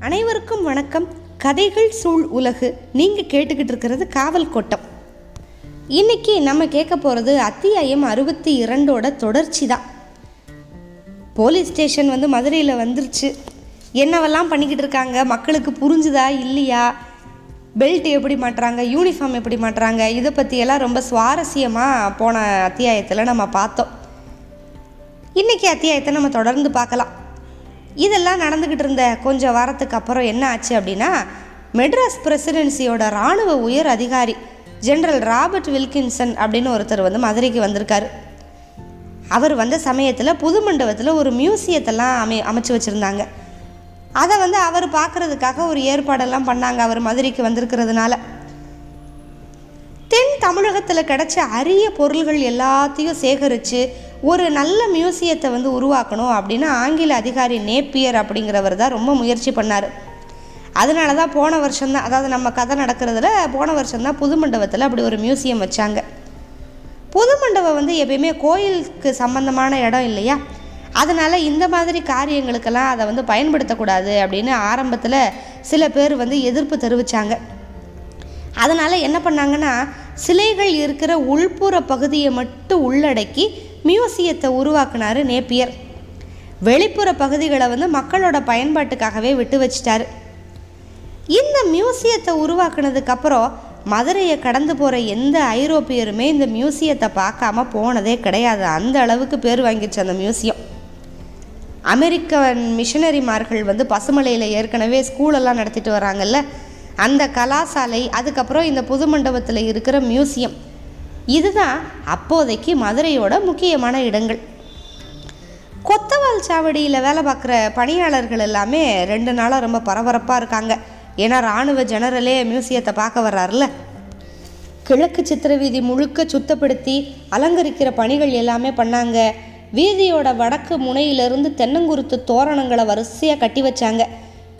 அனைவருக்கும் வணக்கம். கதைகள் சூழ் உலகு. நீங்கள் கேட்டுக்கிட்டு இருக்கிறது காவல் கோட்டம். இன்னைக்கு நம்ம கேட்க போகிறது அத்தியாயம் அறுபத்தி இரண்டோட தொடர்ச்சி தான். போலீஸ் ஸ்டேஷன் வந்து மதுரையில் வந்துருச்சு. என்னவெல்லாம் பண்ணிக்கிட்டு இருக்காங்க? மக்களுக்கு புரிஞ்சுதா? இல்லையா? பெல்ட் எப்படி மாட்டுறாங்க? யூனிஃபார்ம் எப்படி மாட்டுறாங்க? இதை பற்றியெல்லாம் ரொம்ப சுவாரஸ்யமாக போன அத்தியாயத்தில் நம்ம பார்த்தோம். இன்றைக்கி அத்தியாயத்தை நம்ம தொடர்ந்து பார்க்கலாம். இதெல்லாம் நடந்துக்கிட்டு இருந்த கொஞ்சம் வாரத்துக்கு அப்புறம் என்ன ஆச்சு அப்படின்னா மெட்ராஸ் பிரசிடென்சியோட இராணுவ உயர் அதிகாரி ஜென்ரல் ராபர்ட் வில்கின்சன் அப்படின்னு ஒருத்தர் வந்து மதுரைக்கு வந்திருக்காரு. அவர் வந்த சமயத்தில் புது மண்டபத்தில் ஒரு மியூசியத்தெல்லாம் அமை அமைச்சு வச்சுருந்தாங்க. அதை வந்து அவர் பார்க்குறதுக்காக ஒரு ஏற்பாடெல்லாம் பண்ணாங்க அவர் மதுரைக்கு வந்திருக்கிறதுனால. தென் தமிழகத்தில் கிடைச்ச அரிய பொருள்கள் எல்லாத்தையும் சேகரித்து ஒரு நல்ல மியூசியத்தை வந்து உருவாக்கணும் அப்படின்னு ஆங்கில அதிகாரி நேப்பியர் அப்படிங்கிறவர் தான் ரொம்ப முயற்சி பண்ணார். அதனால தான் போன வருஷம்தான் அதாவது நம்ம கதை நடக்கிறதுல போன வருஷம்தான் புது மண்டபத்தில் அப்படி ஒரு மியூசியம் வச்சாங்க. புது மண்டபம் வந்து எப்பயுமே கோயிலுக்கு சம்பந்தமான இடம் இல்லையா? அதனால் இந்த மாதிரி காரியங்களுக்கெல்லாம் அதை வந்து பயன்படுத்தக்கூடாது அப்படின்னு ஆரம்பத்தில் சில பேர் வந்து எதிர்ப்பு தெரிவித்தாங்க அதனால் என்ன பண்ணாங்கன்னா சிலைகள் இருக்கிற உள்புற பகுதியை மட்டும் உள்ளடக்கி மியூசியத்தை உருவாக்குனாரு நேப்பியர். வெளிப்புற பகுதிகளை வந்து மக்களோட பயன்பாட்டுக்காகவே விட்டு வச்சிட்டாரு. இந்த மியூசியத்தை உருவாக்குனதுக்கப்புறம் மதுரையை கடந்து போகிற எந்த ஐரோப்பியருமே இந்த மியூசியத்தை பார்க்காம போனதே கிடையாது. அந்த அளவுக்கு பேர் வாங்கிடுச்சு அந்த மியூசியம். அமெரிக்கன் மிஷனரிமார்கள் வந்து பசுமலையில் ஏற்கனவே ஸ்கூலெல்லாம் நடத்திட்டு வராங்கல்ல அந்த கலாசாலை அதுக்கப்புறம் இந்த புது மண்டபத்தில் இருக்கிற மியூசியம். இதுதான் அப்போதைக்கு மதுரையோட முக்கியமான இடங்கள். கொத்தவால் சாவடியில் வேலை பார்க்குற பணியாளர்கள் எல்லாமே ரெண்டு நாளாக ரொம்ப பரபரப்பாக இருக்காங்க. ஏன்னா இராணுவ ஜெனரலே மியூசியத்தை பார்க்க வர்றாருல கிழக்கு சித்திர வீதி முழுக்க சுத்தப்படுத்தி அலங்கரிக்கிற பணிகள் எல்லாமே பண்ணாங்க. வீதியோட வடக்கு முனையிலிருந்து தென்னங்குருத்து தோரணங்களை வரிசையாக கட்டி வச்சாங்க.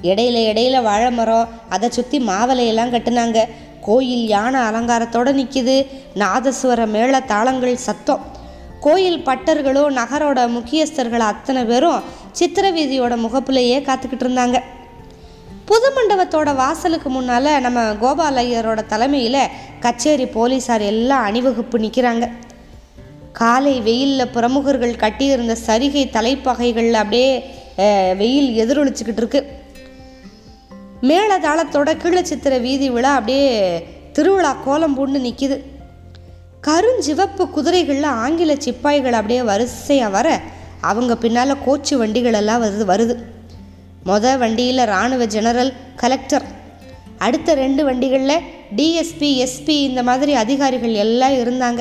இடையில இடையில வாழை மரம் அதை சுற்றி மாவலையெல்லாம் கட்டினாங்க. கோயில் யானை அலங்காரத்தோடு நிற்கிது நாதஸ்வர மேள தாளங்கள் சத்தம். கோயில் பட்டர்களும் நகரோட முக்கியஸ்தர்கள் அத்தனை பேரும் சித்திர வீதியோட முகப்புலையே காத்துக்கிட்டு இருந்தாங்க. புது மண்டபத்தோட வாசலுக்கு முன்னால் நம்ம கோபால் ஐயரோட தலைமையில் கச்சேரி போலீஸார் எல்லாம் அணிவகுப்பு நிற்கிறாங்க காலை வெயிலில் பிரமுகர்கள் கட்டியிருந்த சரிகை தலைப்பகைகள் அப்படியே வெயில் எதிரொலிச்சுக்கிட்டு இருக்குது மேளதாளத்தோட கீழச்சித்திர வீதி விழா அப்படியே திருவிழா கோலம் பூண்டு நிற்கிது கருஞ்சிவப்பு குதிரைகளில் ஆங்கில சிப்பாய்கள் அப்படியே வரிசையாக வர அவங்க பின்னால் கோச்சு வண்டிகள் எல்லாம் வருது வருது. மொத வண்டியில் இராணுவ ஜெனரல் கலெக்டர். அடுத்த ரெண்டு வண்டிகளில் டிஎஸ்பி எஸ்பி இந்த மாதிரி அதிகாரிகள் எல்லாம் இருந்தாங்க.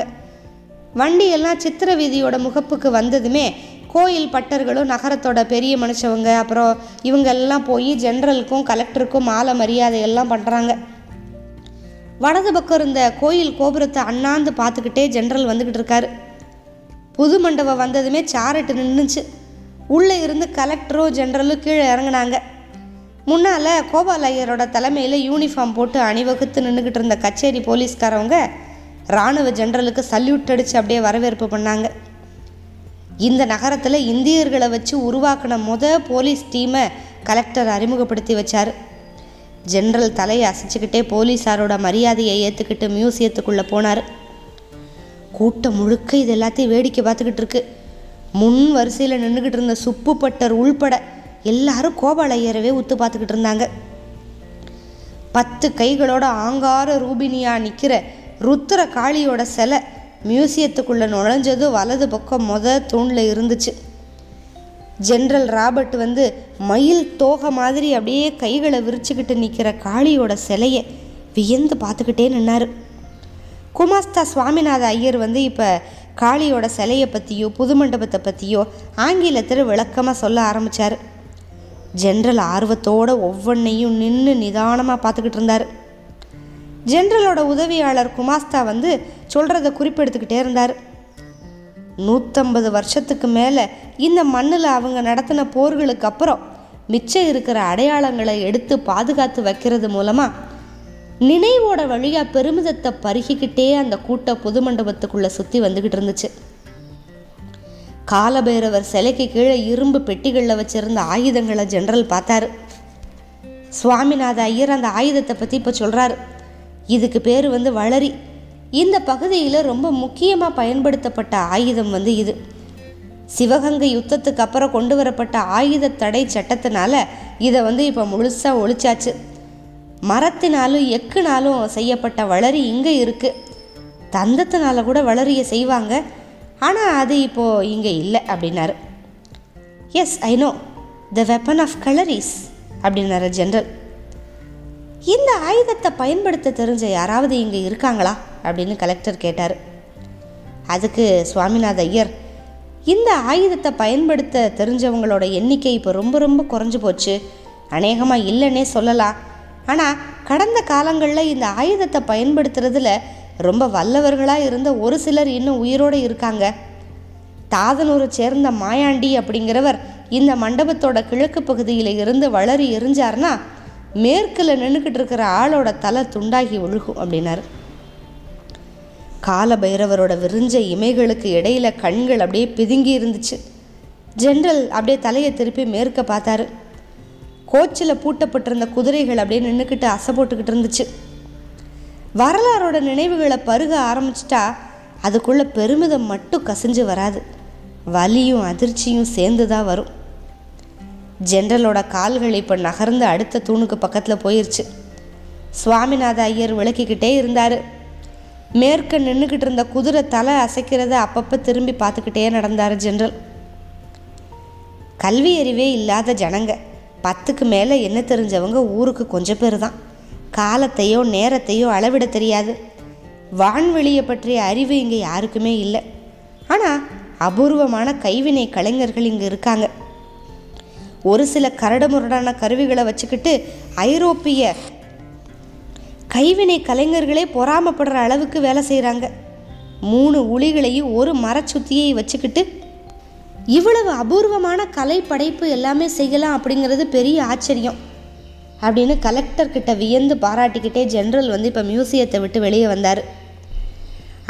வண்டியெல்லாம் சித்திர வீதியோட முகப்புக்கு வந்ததுமே கோயில் பட்டர்களும் நகரத்தோட பெரிய மனுஷவங்க அப்புறம் இவங்க எல்லாம் போய் ஜென்ரலுக்கும் கலெக்டருக்கும் மாலை மரியாதை எல்லாம் பண்ணுறாங்க வலது பக்கம் இருந்த கோயில் கோபுரத்தை அண்ணாந்து பார்த்துக்கிட்டே ஜென்ரல் வந்துக்கிட்டு இருக்காரு. புது மண்டபம் வந்ததுமே சாரட்டு நின்றுச்சு உள்ளே இருந்து கலெக்டரும் ஜென்ரலும் கீழே இறங்குனாங்க. முன்னால் கோபால் ஐயரோட தலைமையில் யூனிஃபார்ம் போட்டு அணிவகுத்து நின்றுக்கிட்டு இருந்த கச்சேரி போலீஸ்காரவங்க இராணுவ ஜென்ரலுக்கு சல்யூட் அடித்து அப்படியே வரவேற்பு பண்ணாங்க. இந்த நகரத்தில் இந்தியர்களை வச்சு உருவாக்கின முத போலீஸ் டீமை கலெக்டர் அறிமுகப்படுத்தி வச்சார். ஜென்ரல் தலையை அசைச்சிக்கிட்டே போலீஸாரோட மரியாதையை ஏற்றுக்கிட்டு மியூசியத்துக்குள்ளே போனார். கூட்டம் முழுக்க இது எல்லாத்தையும் வேடிக்கை பார்த்துக்கிட்டு இருக்கு. முன் வரிசையில் நின்றுக்கிட்டு இருந்த சுப்பு பட்டர் உள்பட எல்லாரும் கோபால ஐயரவே உத்து பார்த்துக்கிட்டு இருந்தாங்க. பத்து கைகளோட ஆங்கார ரூபினியா நிற்கிற ருத்ர காளியோட சிலை மியூசியத்துக்குள்ளே நுழைஞ்சது வலது பக்கம் மொத தூணில் இருந்துச்சு. ஜென்ரல் ராபர்ட் வந்து மயில் தோகை மாதிரி அப்படியே கைகளை விரிச்சுக்கிட்டு நிற்கிற காளியோட சிலையை வியந்து பார்த்துக்கிட்டே நின்னார். குமாஸ்தா சுவாமிநாத ஐயர் வந்து இப்போ காளியோட சிலையை பற்றியோ புது மண்டபத்தை பற்றியோ ஆங்கிலத்தில் விளக்கமாக சொல்ல ஆரம்பித்தார் ஜென்ரல் ஆர்வத்தோட ஒவ்வொன்றையும் நின்று நிதானமாக பார்த்துக்கிட்டு இருந்தார். ஜென்ரலோட உதவியாளர் குமாஸ்தா வந்து சொல்கிறத குறிப்பெடுத்துக்கிட்டே இருந்தார். நூற்றம்பது வருஷத்துக்கு மேலே இந்த மண்ணில் அவங்க நடத்தின போர்களுக்கு அப்புறம் மிச்சம் இருக்கிற அடையாளங்களை எடுத்து பாதுகாத்து வைக்கிறது மூலமாக நினைவோட வழியாக பெருமிதத்தை பருகிக்கிட்டே அந்த கூட்ட பொது மண்டபத்துக்குள்ளே சுற்றி வந்துக்கிட்டு இருந்துச்சு. காலபைரவர் சிலைக்கு கீழே இரும்பு பெட்டிகளில் வச்சிருந்த ஆயுதங்களை ஜெனரல் பார்த்தாரு. சுவாமிநாத ஐயர் அந்த ஆயுதத்தை பற்றி இப்போ சொல்கிறாரு இதுக்கு பேர் வந்து வளரி. இந்த பகுதியில் ரொம்ப முக்கியமாக பயன்படுத்தப்பட்ட ஆயுதம் வந்து இது. சிவகங்கை யுத்தத்துக்கு அப்புறம் கொண்டு வரப்பட்ட ஆயுத தடை சட்டத்தினால இதை வந்து இப்போ முழுசாக ஒழிச்சாச்சு. மரத்தினாலும் எக்குனாலும் செய்யப்பட்ட வளரி இங்கே இருக்குது தந்தத்தினால கூட வளரியை செய்வாங்க. ஆனால் அது இப்போது இங்கே இல்லை அப்படின்னாரு. Yes I know the weapon of calories அப்படின்னாரு ஜென்ரல் இந்த ஆயுதத்தை பயன்படுத்த தெரிஞ்ச யாராவது இங்கே இருக்காங்களா? அப்படின்னு கலெக்டர் கேட்டார். அதுக்கு சுவாமிநாத ஐயர் இந்த ஆயுதத்தை பயன்படுத்த தெரிஞ்சவங்களோட எண்ணிக்கை இப்போ ரொம்ப ரொம்ப குறைஞ்சு போச்சு. அநேகமாக இல்லைன்னே சொல்லலாம். ஆனால் கடந்த காலங்களில் இந்த ஆயுதத்தை பயன்படுத்துறதுல ரொம்ப வல்லவர்களாக இருந்த ஒரு சிலர் இன்னும் உயிரோடு இருக்காங்க. தாதனூரை சேர்ந்த மாயாண்டி அப்படிங்கிறவர் இந்த மண்டபத்தோட கிழக்கு பகுதியில் இருந்து வளரி எரிஞ்சார்னா மேற்கில் நின்றுக்கிட்டு இருக்கிற ஆளோட தலை துண்டாகி ஒழுகும் அப்படின்னாரு. கால பைரவரோட விரிஞ்ச இமைகளுக்கு இடையில கண்கள் அப்படியே பிதுங்கி இருந்துச்சு. ஜென்ரல் அப்படியே தலையை திருப்பி மேற்க பார்த்தாரு. கோச்சில் பூட்டப்பட்டிருந்த குதிரைகள் அப்படியே நின்றுக்கிட்டு அசை போட்டுக்கிட்டு இருந்துச்சு. வரலாறோட நினைவுகளை பருக ஆரம்பிச்சிட்டா அதுக்குள்ள பெருமிதம் மட்டும் கசிஞ்சு வராது. வலியும் அதிர்ச்சியும் சேர்ந்து தான் வரும். ஜென்ரலோட கால்கள் இப்போ நகர்ந்து அடுத்த தூணுக்கு பக்கத்தில் போயிருச்சு. சுவாமிநாத ஐயர் விளக்கிக்கிட்டே இருந்தார். மேற்க நின்றுக்கிட்டு இருந்த குதிரை தலை அசைக்கிறத அப்பப்போ திரும்பி பார்த்துக்கிட்டே நடந்தார் ஜென்ரல். கல்வி அறிவே இல்லாத ஜனங்க. பத்துக்கு மேலே என்ன தெரிஞ்சவங்க ஊருக்கு கொஞ்சம் பேர் தான் காலத்தையோ நேரத்தையோ அளவிட தெரியாது. வான்வெளியை பற்றிய அறிவு இங்கே யாருக்குமே இல்லை. ஆனால் அபூர்வமான கைவினை கலைஞர்கள் இங்கே இருக்காங்க. ஒரு சில கரடுமுரடான கருவிகளை வச்சுக்கிட்டு ஐரோப்பிய கைவினை கலைஞர்களே பொறாமப்படுற அளவுக்கு வேலை செய்கிறாங்க மூணு உளிகளையும் ஒரு மரச்சுத்தியை வச்சுக்கிட்டு இவ்வளவு அபூர்வமான கலை படைப்பு எல்லாமே செய்யலாம் அப்படிங்கிறது பெரிய ஆச்சரியம். அப்படின்னு கலெக்டர்கிட்ட வியந்து பாராட்டிக்கிட்டே ஜென்ரல் வந்து இப்போ மியூசியத்தை விட்டு வெளியே வந்தார்.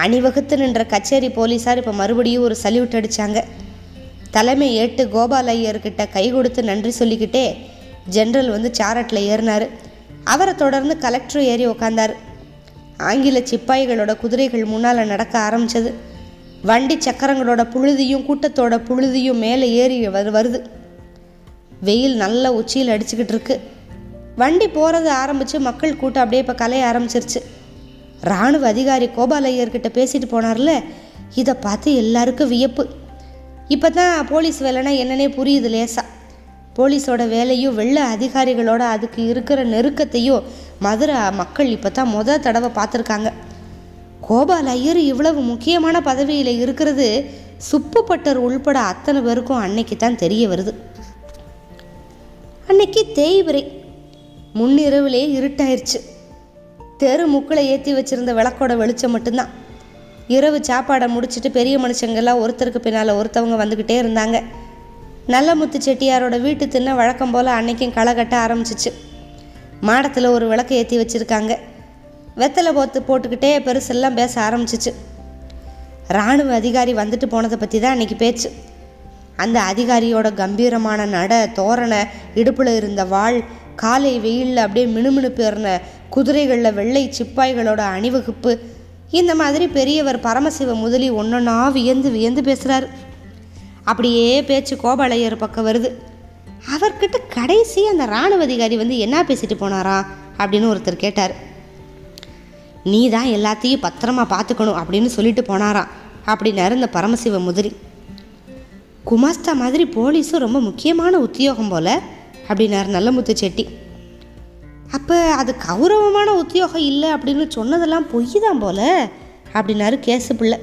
அணிவகுத்து நின்ற கச்சேரி போலீஸார் இப்போ மறுபடியும் ஒரு சல்யூட் அடித்தாங்க தலைமை ஏட்டு கோபால் ஐயர்கிட்ட கை கொடுத்து நன்றி சொல்லிக்கிட்டே ஜென்ரல் வந்து சாரட்டில் ஏறினார். அவரை தொடர்ந்து கலெக்டர் ஏறி உக்காந்தார். ஆங்கில சிப்பாய்களோட குதிரைகள் முன்னால் நடக்க ஆரம்பிச்சது. வண்டி சக்கரங்களோட புழுதியும் கூட்டத்தோட புழுதியும் மேலே ஏறி வரு வருது. வெயில் நல்ல உச்சியில் அடிச்சுக்கிட்டு இருக்கு. வண்டி போகிறது ஆரம்பித்து மக்கள் கூட்டம் அப்படியே இப்போ கலைய ஆரம்பிச்சிருச்சு. இராணுவ அதிகாரி கோபாலையர்கிட்ட பேசிட்டு போனார்ல இதை பார்த்து எல்லாருக்கும் வியப்பு. இப்போ தான் போலீஸ் வேலைன்னா என்னன்னே புரியுது லேசாக போலீஸோட வேலையும் வெள்ள அதிகாரிகளோட அதுக்கு இருக்கிற நெருக்கத்தையும் மதுரை மக்கள் இப்போ தான் முத தடவை பார்த்துருக்காங்க. கோபால் ஐயர் இவ்வளவு முக்கியமான பதவியில் இருக்கிறது சுப்புப்பட்டர் உள்பட அத்தனை பேருக்கும் அன்னைக்கு தான் தெரிய வருது. அன்னைக்கு தேய்பிரை முன்னிரவிலே இருட்டாயிருச்சு. தெரு முக்களை ஏற்றி வச்சிருந்த விளக்கோட வெளிச்சம் மட்டும்தான். இரவு சாப்பாடை முடிச்சுட்டு பெரிய மனுஷங்கெல்லாம் ஒருத்தருக்கு பின்னால் ஒருத்தவங்க வந்துக்கிட்டே இருந்தாங்க. நல்லமுத்து செட்டியாரோட வீட்டு தின்ன வழக்கம் போல் அன்னைக்கும் களை கட்ட ஆரம்பிச்சிச்சு. மாடத்தில் ஒரு விளக்கு ஏற்றி வச்சுருக்காங்க. வெத்தலை போத்து போட்டுக்கிட்டே பெருசெல்லாம் பேச ஆரம்பிச்சிச்சு. இராணுவ அதிகாரி வந்துட்டு போனதை பற்றி தான் அன்றைக்கி பேச்சு. அந்த அதிகாரியோட கம்பீரமான நட தோரணை இடுப்பில் இருந்த வாள் காலை வெயிலில் அப்படியே மினுமினுப்பு குதிரைகளில் வெள்ளை சிப்பாய்களோட அணிவகுப்பு இந்த மாதிரி பெரியவர் பரமசிவ முதலி ஒன்றொன்னா வியந்து வியந்து பேசுகிறாரு அப்படியே பேச்சு கோபாலையர் பக்கம் வருது. அவர்கிட்ட கடைசி அந்த இராணுவ அதிகாரி வந்து என்ன பேசிட்டு போனாரா அப்படின்னு ஒருத்தர் கேட்டார். நீ தான் எல்லாத்தையும் பத்திரமா பார்த்துக்கணும் அப்படின்னு சொல்லிட்டு போனாராம் அப்படின்னாரு இந்த பரமசிவ முதிரி. குமாஸ்தா மாதிரி போலீஸும் ரொம்ப முக்கியமான உத்தியோகம் போல அப்படின்னாரு நல்லமுத்து செட்டி. அப்போ அது கௌரவமான உத்தியோகம் இல்லை அப்படின்னு சொன்னதெல்லாம் பொய் தான் போல அப்படின்னாரு கேசு பிள்ளை.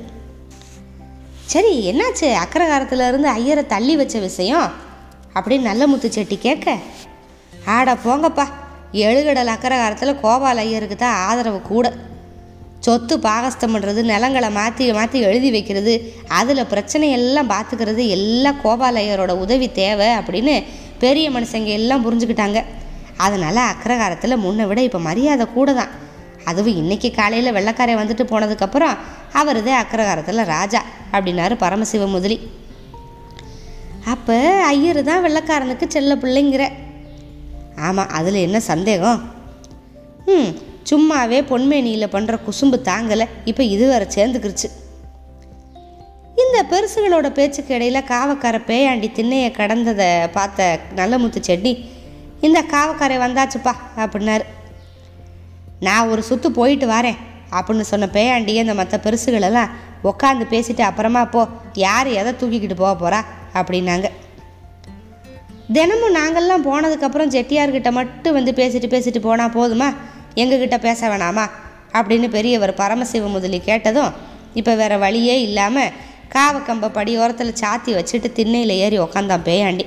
சரி என்னாச்சு? அக்கரகாரத்துல இருந்து ஐயரை தள்ளி வச்ச விஷயம்? அப்படின்னு நல்லமுத்து செட்டி கேட்க ஆடா போங்கப்பா. எழுகடல் அக்கரகாரத்தில் கோபால் ஐயருக்கு தான் ஆதரவு கூட. சொத்து பாகஸ்தம் பண்ணுறது நிலங்களை மாற்றி மாற்றி எழுதி வைக்கிறது அதில் பிரச்சனையெல்லாம் பார்த்துக்கிறது எல்லாம் கோபால் ஐயரோட உதவி தேவை அப்படின்னு பெரிய மனுஷங்க எல்லாம் புரிஞ்சுக்கிட்டாங்க. அதனால் அக்கரகாரத்தில் முன்னை விட இப்போ மரியாதை கூட தான். அதுவும் இன்னைக்கு காலையில் வெள்ளக்காரை வந்துட்டு போனதுக்கப்புறம் அவர் தான் அக்ரகாரத்தில் ராஜா அப்படின்னாரு பரமசிவ முதலி. அப்போ ஐயர் தான் வெள்ளக்காரனுக்கு செல்ல பிள்ளைங்கிற. ஆமாம் அதில் என்ன சந்தேகம்? ம் சும்மாவே பொன்மேனியில் பண்ணுற குசும்பு தாங்கலை இப்போ இது வேற சேர்ந்துக்கிருச்சு. இந்த பெருசுகளோட பேச்சுக்கு இடையில் காவக்கார பேயாண்டி திண்ணையை கடந்ததை பார்த்த நல்லமுத்து செட்டி இந்த காவக்காரை வந்தாச்சுப்பா அப்படின்னாரு. நான் ஒரு சுற்று போயிட்டு வரேன் அப்படின்னு சொன்ன பேயாண்டியே இந்த மற்ற பெருசுகளெல்லாம் உட்காந்து பேசிட்டு அப்புறமா போ யார் எதை தூக்கிக்கிட்டு போக போகிறா அப்படின்னாங்க. தினமும் நாங்கள்லாம் போனதுக்கப்புறம் செட்டியார்கிட்ட மட்டும் வந்து பேசிட்டு பேசிட்டு போனால் போதுமா? எங்ககிட்ட பேச வேணாமா? அப்படின்னு பெரியவர் பரமசிவ முதலி கேட்டதும் இப்போ வேறு வழியே இல்லாமல் காவக்கம்ப படியோரத்தில் சாத்தி வச்சுட்டு திண்ணையில் ஏறி உக்காந்தான் பேயாண்டி.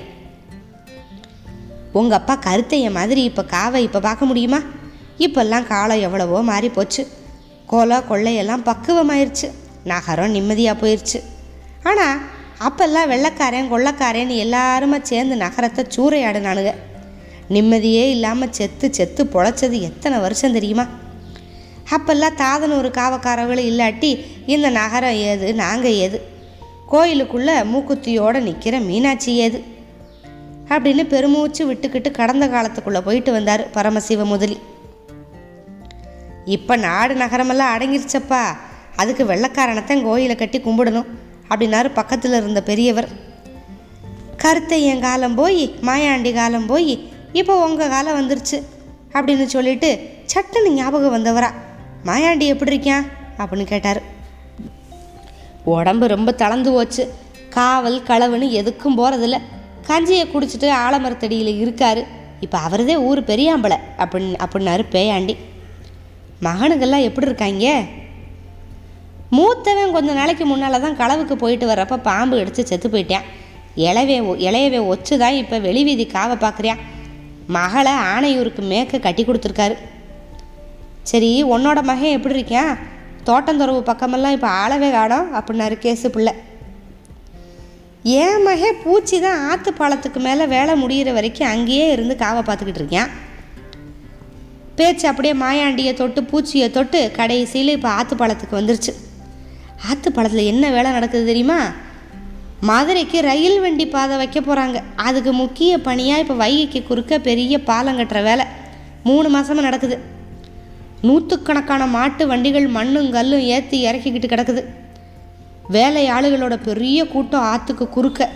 உங்கள் அப்பா கருத்தைய மாதிரி இப்போ காவை இப்போ பார்க்க முடியுமா? இப்போல்லாம் காலம் எவ்வளவோ மாறி போச்சு கொள்ளையெல்லாம் பக்குவமாயிருச்சு. நகரம் நிம்மதியாக போயிடுச்சு ஆனால் அப்போல்லாம் வெள்ளைக்காரன் கொள்ளைக்காரன் எல்லாருமா சேர்ந்து நகரத்தை சூறையாடுனானுங்க. நிம்மதியே இல்லாமல் செத்து செத்து பொழைச்சது எத்தனை வருஷம் தெரியுமா? அப்போல்லாம் தாதனூர் காவக்காரர்களும் இல்லாட்டி இந்த நகரம் ஏது நாங்கள் ஏது? கோயிலுக்குள்ளே மூக்குத்தியோடு நிற்கிற மீனாட்சி ஏது? அப்படின்னு பெருமூச்சு விட்டுக்கிட்டு கடந்த காலத்துக்குள்ளே போயிட்டு வந்தார் பரமசிவ முதலி. இப்போ நாடு நகரமெல்லாம் அடங்கிருச்சப்பா. அதுக்கு வெள்ளக்காரனத்தான் கோயிலை கட்டி கும்பிடணும் அப்படின்னாரு பக்கத்தில் இருந்த பெரியவர். கருத்தையன் காலம் போய் மாயாண்டி காலம் போய் இப்போ உங்கள் காலம் வந்துருச்சு அப்படின்னு சொல்லிட்டு சட்டுன்னு ஞாபகம் வந்தவரா. மாயாண்டி எப்படி இருக்கியான்? அப்படின்னு கேட்டார். உடம்பு ரொம்ப தளர்ந்து போச்சு. காவல் களவுன்னு எதுக்கும் போகிறதில்ல கஞ்சியை குடிச்சிட்டு ஆலமரத்தடியில் இருக்காரு. இப்போ அவரதே ஊர் பெரியாம்பளை அப்படின்னு அப்படின்னாரு பேயாண்டி. மகனுக்கெல்லாம் எப்படி இருக்காங்க? மூத்தவன் கொஞ்ச நாளைக்கு முன்னால் தான் களவுக்கு போயிட்டு வர்றப்ப பாம்பு அடித்து செத்து போயிட்டான். இளவே இளையவே ஒச்சு தான் இப்போ வெளிவீதி காவை பார்க்குறியான் மகளை ஆனையூருக்கு மேக்க கட்டி கொடுத்துருக்காரு. சரி உன்னோட மகன் எப்படி இருக்கியான் தோட்டந்துறவு பக்கமெல்லாம் இப்போ ஆளவே காடும் அப்படின்னாரு கேசு பிள்ளை. என் மகன் பூச்சி தான் ஆற்று பாலத்துக்கு மேலே வேலை முடிகிற வரைக்கும் அங்கேயே இருந்து காவை பார்த்துக்கிட்டு இருக்கேன். பேச்சு அப்படியே மாயாண்டியை தொட்டு பூச்சியை தொட்டு கடைசியில் இப்போ ஆற்றுப்பாலத்துக்கு வந்துருச்சு. ஆற்றுப்பாலத்தில் என்ன வேலை நடக்குது தெரியுமா? மதுரைக்கு ரயில் வண்டி பாதை வைக்க போகிறாங்க அதுக்கு முக்கிய பணியாக இப்போ வைகைக்கு குறுக்க பெரிய பாலம் கட்டுற வேலை. மூணு மாதமாக நடக்குது. நூற்றுக்கணக்கான மாட்டு வண்டிகள் மண்ணும் கல்லும் ஏற்றி இறக்கிக்கிட்டு கிடக்குது. வேலை ஆளுகளோட பெரிய கூட்டம் ஆற்றுக்கு குறுக்க.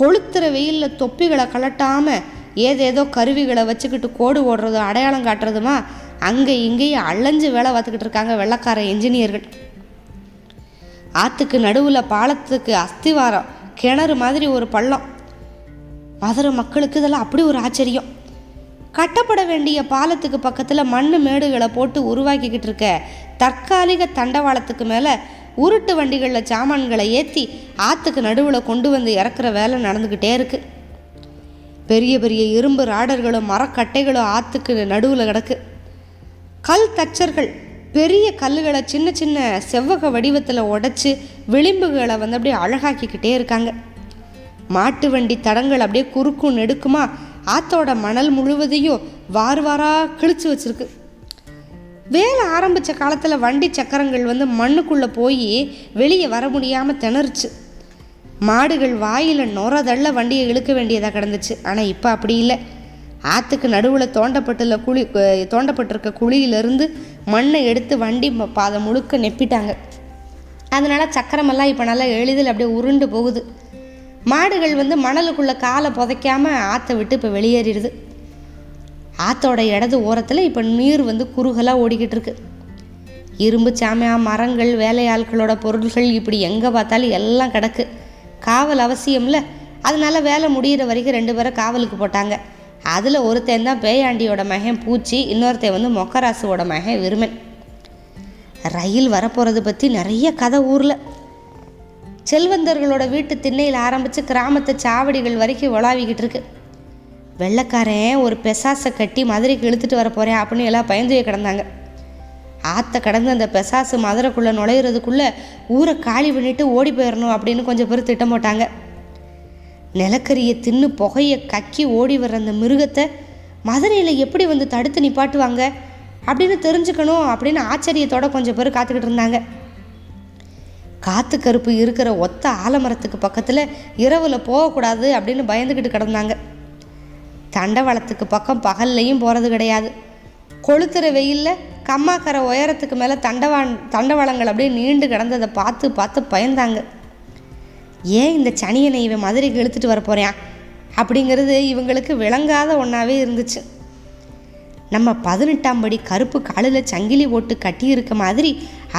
கொளுத்துற வெயிலில் தொப்பிகளை கலட்டாமல் ஏதேதோ கருவிகளை வச்சுக்கிட்டு கோடு ஓடுறதும் அடையாளம் காட்டுறதுமா? அங்கே இங்கேயும் அலைஞ்சு வேலை பார்த்துக்கிட்டு இருக்காங்க வெள்ளக்கார என்ஜினியர்கள் ஆற்றுக்கு நடுவில் பாலத்துக்கு அஸ்திவாரம் கிணறு மாதிரி ஒரு பள்ளம். மதுரை மக்களுக்கு இதெல்லாம் அப்படி ஒரு ஆச்சரியம். கட்டப்பட வேண்டிய பாலத்துக்கு பக்கத்தில் மண் மேடுகளை போட்டு உருவாக்கிக்கிட்டு இருக்க தற்காலிக தண்டவாளத்துக்கு மேலே உருட்டு வண்டிகளில் சாமான்களை ஏற்றி ஆற்றுக்கு நடுவில் கொண்டு வந்து இறக்குற வேலை நடந்துக்கிட்டே இருக்குது பெரிய பெரிய இரும்பு ராடர்களும் மரக்கட்டைகளும் ஆற்றுக்கு நடுவில் கிடக்கு. கல் தச்சர்கள் பெரிய கல்லுகளை சின்ன சின்ன செவ்வக வடிவத்தில் உடைச்சி விளிம்புகளை வந்து அப்படியே அழகாக்கிக்கிட்டே இருக்காங்க. மாட்டு வண்டி தடங்கள் அப்படியே குறுக்கும் நெடுக்குமா ஆத்தோட மணல் முழுவதையும் வார் வாராக கிழிச்சு வச்சிருக்கு. வேலை ஆரம்பித்த காலத்தில் வண்டி சக்கரங்கள் வந்து மண்ணுக்குள்ளே போய் வெளியே வர முடியாமல் திணறுச்சு. மாடுகள் வாயில் நொறதள்ள வண்டியை இழுக்க வேண்டியதாக கிடந்துச்சு. ஆனால் இப்போ அப்படி இல்லை. ஆற்றுக்கு நடுவில் தோண்டப்பட்டுள்ள குழி தோண்டப்பட்டிருக்க குழியிலிருந்து மண்ணை எடுத்து வண்டி பாதை முழுக்க நெப்பிட்டாங்க. அதனால் சக்கரமெல்லாம் இப்போ நல்லா எளிதில் அப்படியே உருண்டு போகுது. மாடுகள் வந்து மணலுக்குள்ளே காலை புதைக்காம ஆற்றை விட்டு இப்போ வெளியேறிடுது. ஆற்றோட இடது ஓரத்தில் இப்போ நீர் வந்து குறுகலாக ஓடிக்கிட்டு இருக்கு. இரும்பு சாமியா மரங்கள் வேலையாட்களோட பொருள்கள் இப்படி எங்கே பார்த்தாலும் எல்லாம் கிடக்கு. காவல் அவசியம்ல. அதனால வேலை முடியிற வரைக்கும் ரெண்டு பேரை காவலுக்கு போட்டாங்க. அதில் ஒருத்தன் தான் பேயாண்டியோட மகன் பூச்சி இன்னொருத்தன் வந்து மொக்கராசுவோட மகன் விருமன். ரயில் வரப்போகிறது பற்றி நிறைய கதை ஊரில். செல்வந்தர்களோட வீட்டு திண்ணையில் ஆரம்பித்து கிராமத்து சாவடிகள் வரைக்கும் உலாவிக்கிட்டு இருக்கு. வெள்ளைக்காரன் ஒரு பெசாசை கட்டி மதுரைக்கு இழுத்துட்டு வர போகிறேன் அப்படின்னு எல்லாம் பயந்து கிடந்தாங்க. ஆற்ற கடந்து அந்த பெசாசு மதுரைக்குள்ளே நுழையிறதுக்குள்ளே ஊரை காலி பண்ணிவிட்டு ஓடி போயிடணும் அப்படின்னு கொஞ்சம் பேர் திட்டம் போட்டாங்க நிலக்கரியை தின்னு புகையை கக்கி ஓடி வர்ற அந்த மிருகத்தை மதுரையில் எப்படி வந்து தடுத்து நிப்பாட்டுவாங்க அப்படின்னு தெரிஞ்சுக்கணும் அப்படின்னு ஆச்சரியத்தோட கொஞ்சம் பேர் காத்துக்கிட்டு இருந்தாங்க. காத்து கருப்பு இருக்கிற ஒத்த ஆலமரத்துக்கு பக்கத்தில் இரவில் போகக்கூடாது அப்படின்னு பயந்துக்கிட்டு கிடந்தாங்க. தண்டவாளத்துக்கு பக்கம் பகல்லையும் போகிறது கிடையாது. கொளுத்துற வெயிலில் கம்மாக்கரை உயரத்துக்கு மேலே தண்டவான் தண்டவாளங்கள் அப்படியே நீண்டு கிடந்ததை பார்த்து பார்த்து பயந்தாங்க. ஏன் இந்த சனியனை இவன் மதுரைக்கு இழுத்துட்டு வர போகிறான் அப்படிங்கிறது இவங்களுக்கு விளங்காத ஒன்றாவே இருந்துச்சு. நம்ம பதினெட்டாம் படி கருப்பு காலில் சங்கிலி போட்டு கட்டியிருக்க மாதிரி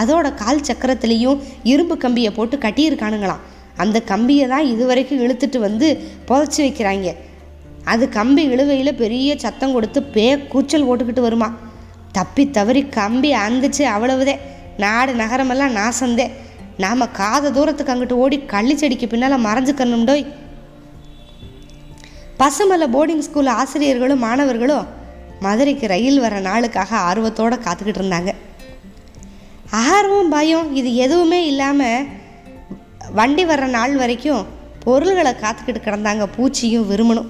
அதோட கால் சக்கரத்துலேயும் இரும்பு கம்பியை போட்டு கட்டியிருக்கானுங்களாம். அந்த கம்பியை தான் இதுவரைக்கும் இழுத்துட்டு வந்து புதைச்சி வைக்கிறாங்க. அது கம்பி இழுவையில் பெரிய சத்தம் கொடுத்து பே கூச்சல் போட்டுக்கிட்டு வருமா? தப்பி தவறி கம்பி அந்துச்சு அவ்வளவுதே. நாடு நகரமெல்லாம் நாசந்தே. நாம் காத தூரத்துக்கு அங்கிட்டு ஓடி கள்ளிச்செடிக்கு பின்னால் மறைஞ்சுக்கணும்டோய் பசுமலை போர்டிங் ஸ்கூல் ஆசிரியர்களும் மாணவர்களும் மதுரைக்கு ரயில் வர நாளுக்காக ஆர்வத்தோடு காத்துக்கிட்டு இருந்தாங்க. ஆர்வம் பயம் இது எதுவுமே இல்லாமல் வண்டி வர்ற நாள் வரைக்கும் பொருள்களை காத்துக்கிட்டு கிடந்தாங்க பூச்சியும் விரும்பணும்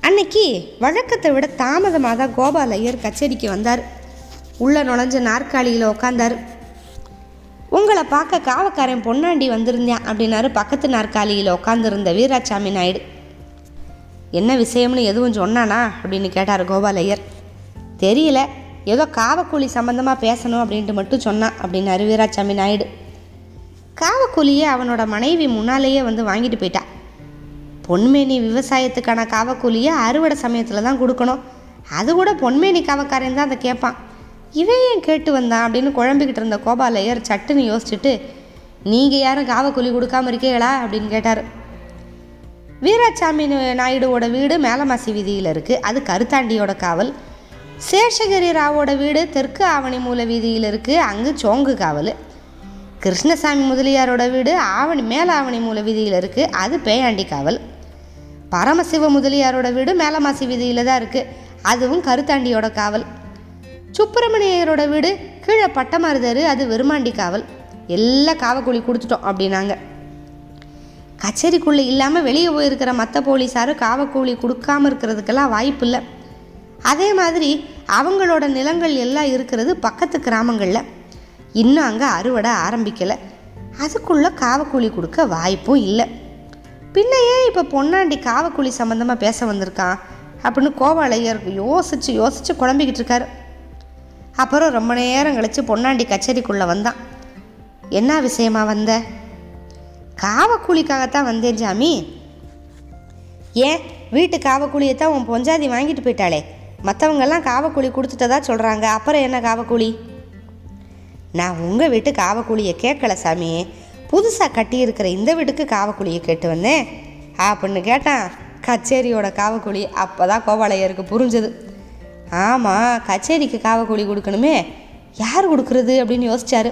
அன்னைக்கு வழக்கத்தை விட தாமதமாக தான் கோபால் ஐயர் கச்சேரிக்கு வந்தார். உள்ளே நுழைஞ்ச நாற்காலியில் உட்காந்தார் உங்களை பார்க்க காவக்காரன் பொன்னாண்டி வந்திருந்தேன் அப்படின்னாரு பக்கத்து நாற்காலியில் உட்காந்துருந்த வீராசாமி நாயுடு. என்ன விஷயம்னு எதுவும் சொன்னானா? அப்படின்னு கேட்டார் கோபாலையர் தெரியல. ஏதோ காவக்கூலி சம்மந்தமாக பேசணும் அப்படின்ட்டு மட்டும் சொன்னான் அப்படின்னாரு வீராசாமி நாயுடு. காவக்கூலியை அவனோட மனைவி முன்னாலேயே வந்து வாங்கிட்டு போயிட்டா. பொன்மேனி விவசாயத்துக்கான காவக்கூலியை அறுவடை சமயத்தில் தான் கொடுக்கணும். அது கூட பொன்மேனி காவக்காரன் தான் அதை கேட்பான். இவன் ஏன் கேட்டு வந்தான் அப்படின்னு குழம்பிக்கிட்டு இருந்த கோபாலையர் சட்டுன்னு யோசிச்சுட்டு நீங்கள் யாரும் காவக்கூலி கொடுக்காம இருக்கீங்களா? அப்படின்னு கேட்டார். வீராசாமி நாயுடுவோட வீடு மேலமாசி வீதியில் இருக்குது அது கருத்தாண்டியோட காவல். சேஷகிரி ராவோட வீடு தெற்கு ஆவணி மூல வீதியில் இருக்குது அங்கு சோங்கு காவல். கிருஷ்ணசாமி முதலியாரோட வீடு ஆவணி மேல ஆவணி மூல வீதியில் இருக்குது அது பேயாண்டி காவல். பரமசிவ முதலியாரோட வீடு மேலமாசி வீதியில் தான் இருக்குது அதுவும் கருத்தாண்டியோட காவல். சுப்பிரமணியரோட வீடு கீழே பட்டமருதரு அது வெறுமாண்டி காவல். எல்லாம் காவக்கூலி கொடுத்துட்டோம் அப்படின்னாங்க. கச்சேரிக்குள்ளே இல்லாமல் வெளியே போயிருக்கிற மற்ற போலீஸாரும் காவக்கூலி கொடுக்காம இருக்கிறதுக்கெல்லாம் வாய்ப்பு இல்லை. அதே மாதிரி அவங்களோட நிலங்கள் எல்லாம் இருக்கிறது பக்கத்து கிராமங்களில். இன்னும் அங்கே அறுவடை ஆரம்பிக்கலை. அதுக்குள்ளே காவக்கூலி கொடுக்க வாய்ப்பும் இல்லை. பின்ன ஏன் இப்போ பொன்னாண்டி காவக்கூலி சம்மந்தமாக பேச வந்திருக்கான் அப்படின்னு கோவாளையர் யோசித்து யோசித்து குழம்பிக்கிட்டு இருக்காரு. அப்புறம் ரொம்ப நேரம் கழித்து பொன்னாண்டி கச்சேரிக்குள்ளே வந்தான். என்ன விஷயமா வந்த? காவக்கூலிக்காகத்தான் வந்தேன் ஜாமி. ஏன்? வீட்டு காவக்கூலியை தான் உன் பொஞ்சாதி வாங்கிட்டு போயிட்டாளே. மற்றவங்கெல்லாம் காவக்கூலி கொடுத்துட்டதா சொல்கிறாங்க அப்புறம் என்ன காவக்கூலி நான் உங்கள் வீட்டு காவக்கூலியை கேட்கல சாமி. புதுசாக கட்டியிருக்கிற இந்த வீட்டுக்கு காவக்குழியை கேட்டு வந்தேன். அப்படின்னு கேட்டான் கச்சேரியோட காவக்கூலி அப்போ தான் கோபாலையருக்கு புரிஞ்சது. ஆமாம் கச்சேரிக்கு காவக்கூலி கொடுக்கணுமே யார் கொடுக்குறது அப்படின்னு யோசிச்சாரு.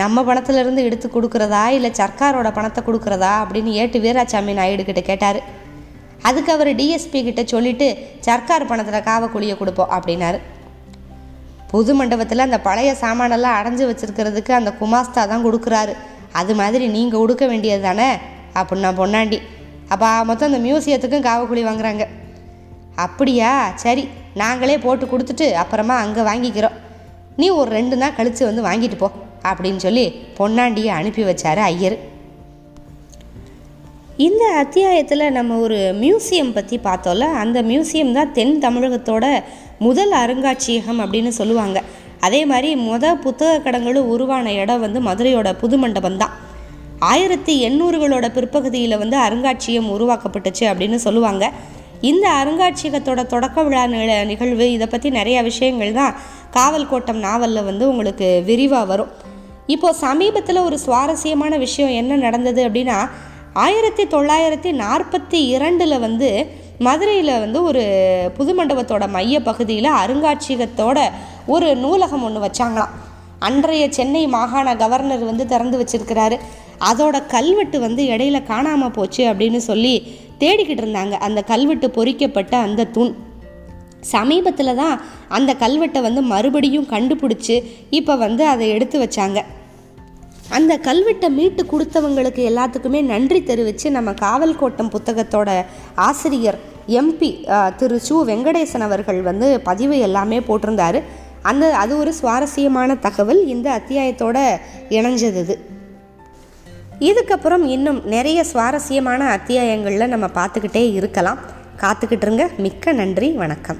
நம்ம பணத்திலிருந்து எடுத்து கொடுக்குறதா இல்லை சர்க்காரோட பணத்தை கொடுக்குறதா அப்படின்னு ஏட்டு வீராசாமி நாயுடு கிட்ட கேட்டார். அதுக்கு அவர் டிஎஸ்பி கிட்ட சொல்லிட்டு சர்க்கார் பணத்தில் காவக்குழியை கொடுப்போம் அப்படின்னாரு. புது மண்டபத்தில் அந்த பழைய சாமானெல்லாம் அடைஞ்சு வச்சுருக்கிறதுக்கு அந்த குமாஸ்தா தான் கொடுக்குறாரு. அது மாதிரி நீங்கள் உடுக்க வேண்டியது தானே? அப்படின்னா பொன்னாண்டி. அப்போ மொத்தம் அந்த மியூசியத்துக்கும் காவக்குழி வாங்குறாங்க. அப்படியா? சரி நாங்களே போட்டு கொடுத்துட்டு அப்புறமா அங்கே வாங்கிக்கிறோம். நீ ஒரு ரெண்டு நாள் கழித்து வந்து வாங்கிட்டு போ அப்படின்னு சொல்லி பொன்னாண்டியை அனுப்பி வச்சார் ஐயர். இந்த அத்தியாயத்தில் நம்ம ஒரு மியூசியம் பற்றி பார்த்தோம்ல அந்த மியூசியம் தான் தென் தமிழகத்தோட முதல் அருங்காட்சியகம் அப்படின்னு சொல்லுவாங்க. அதே மாதிரி முத புத்தக கடங்களும் உருவான இடம் வந்து மதுரையோட புது மண்டபம் தான். ஆயிரத்தி எண்ணூறுகளோட பிற்பகுதியில் வந்து அருங்காட்சியகம் உருவாக்கப்பட்டுச்சு அப்படின்னு சொல்லுவாங்க. இந்த அருங்காட்சியகத்தோட தொடக்க விழா நில- நிகழ்வு இதை பற்றி நிறைய விஷயங்கள் தான் காவல் கோட்டம் நாவலில் வந்து உங்களுக்கு விரிவாக வரும். இப்போது சமீபத்தில் ஒரு சுவாரஸ்யமான விஷயம் என்ன நடந்தது அப்படின்னா ஆயிரத்தி தொள்ளாயிரத்தி நாற்பத்தி இரண்டில் வந்து மதுரையில் வந்து ஒரு புது மண்டபத்தோட மைய பகுதியில் அருங்காட்சியகத்தோட ஒரு நூலகம் ஒன்று வச்சாங்களாம். அன்றைய சென்னை மாகாண கவர்னர் வந்து திறந்து வச்சிருக்கிறாரு. அதோட கல்வெட்டு வந்து இடையில காணாமல் போச்சு அப்படின்னு சொல்லி தேடிக்கிட்டு இருந்தாங்க. அந்த கல்வெட்டு பொறிக்கப்பட்ட அந்த தூண். சமீபத்தில் தான் அந்த கல்வெட்டை வந்து மறுபடியும் கண்டுபிடிச்சி இப்போ வந்து அதை எடுத்து வச்சாங்க. அந்த கல்வெட்டை மீட்டு கொடுத்தவங்களுக்கு எல்லாத்துக்குமே நன்றி தெரிவித்து நம்ம காவல் கோட்டம் புத்தகத்தோட ஆசிரியர் எம்பி திரு சு. வெங்கடேசன் அவர்கள் வந்து பதிவு எல்லாமே போட்டிருந்தாரு. அந்த அது ஒரு சுவாரஸ்யமான தகவல். இந்த அத்தியாயத்தோட இணைஞ்சது. இது இதுக்கப்புறம் இன்னும் நிறைய சுவாரஸ்யமான அத்தியாயங்களில் நம்ம பார்த்துக்கிட்டே இருக்கலாம். காத்துக்கிட்டுருங்க. மிக்க நன்றி. வணக்கம்.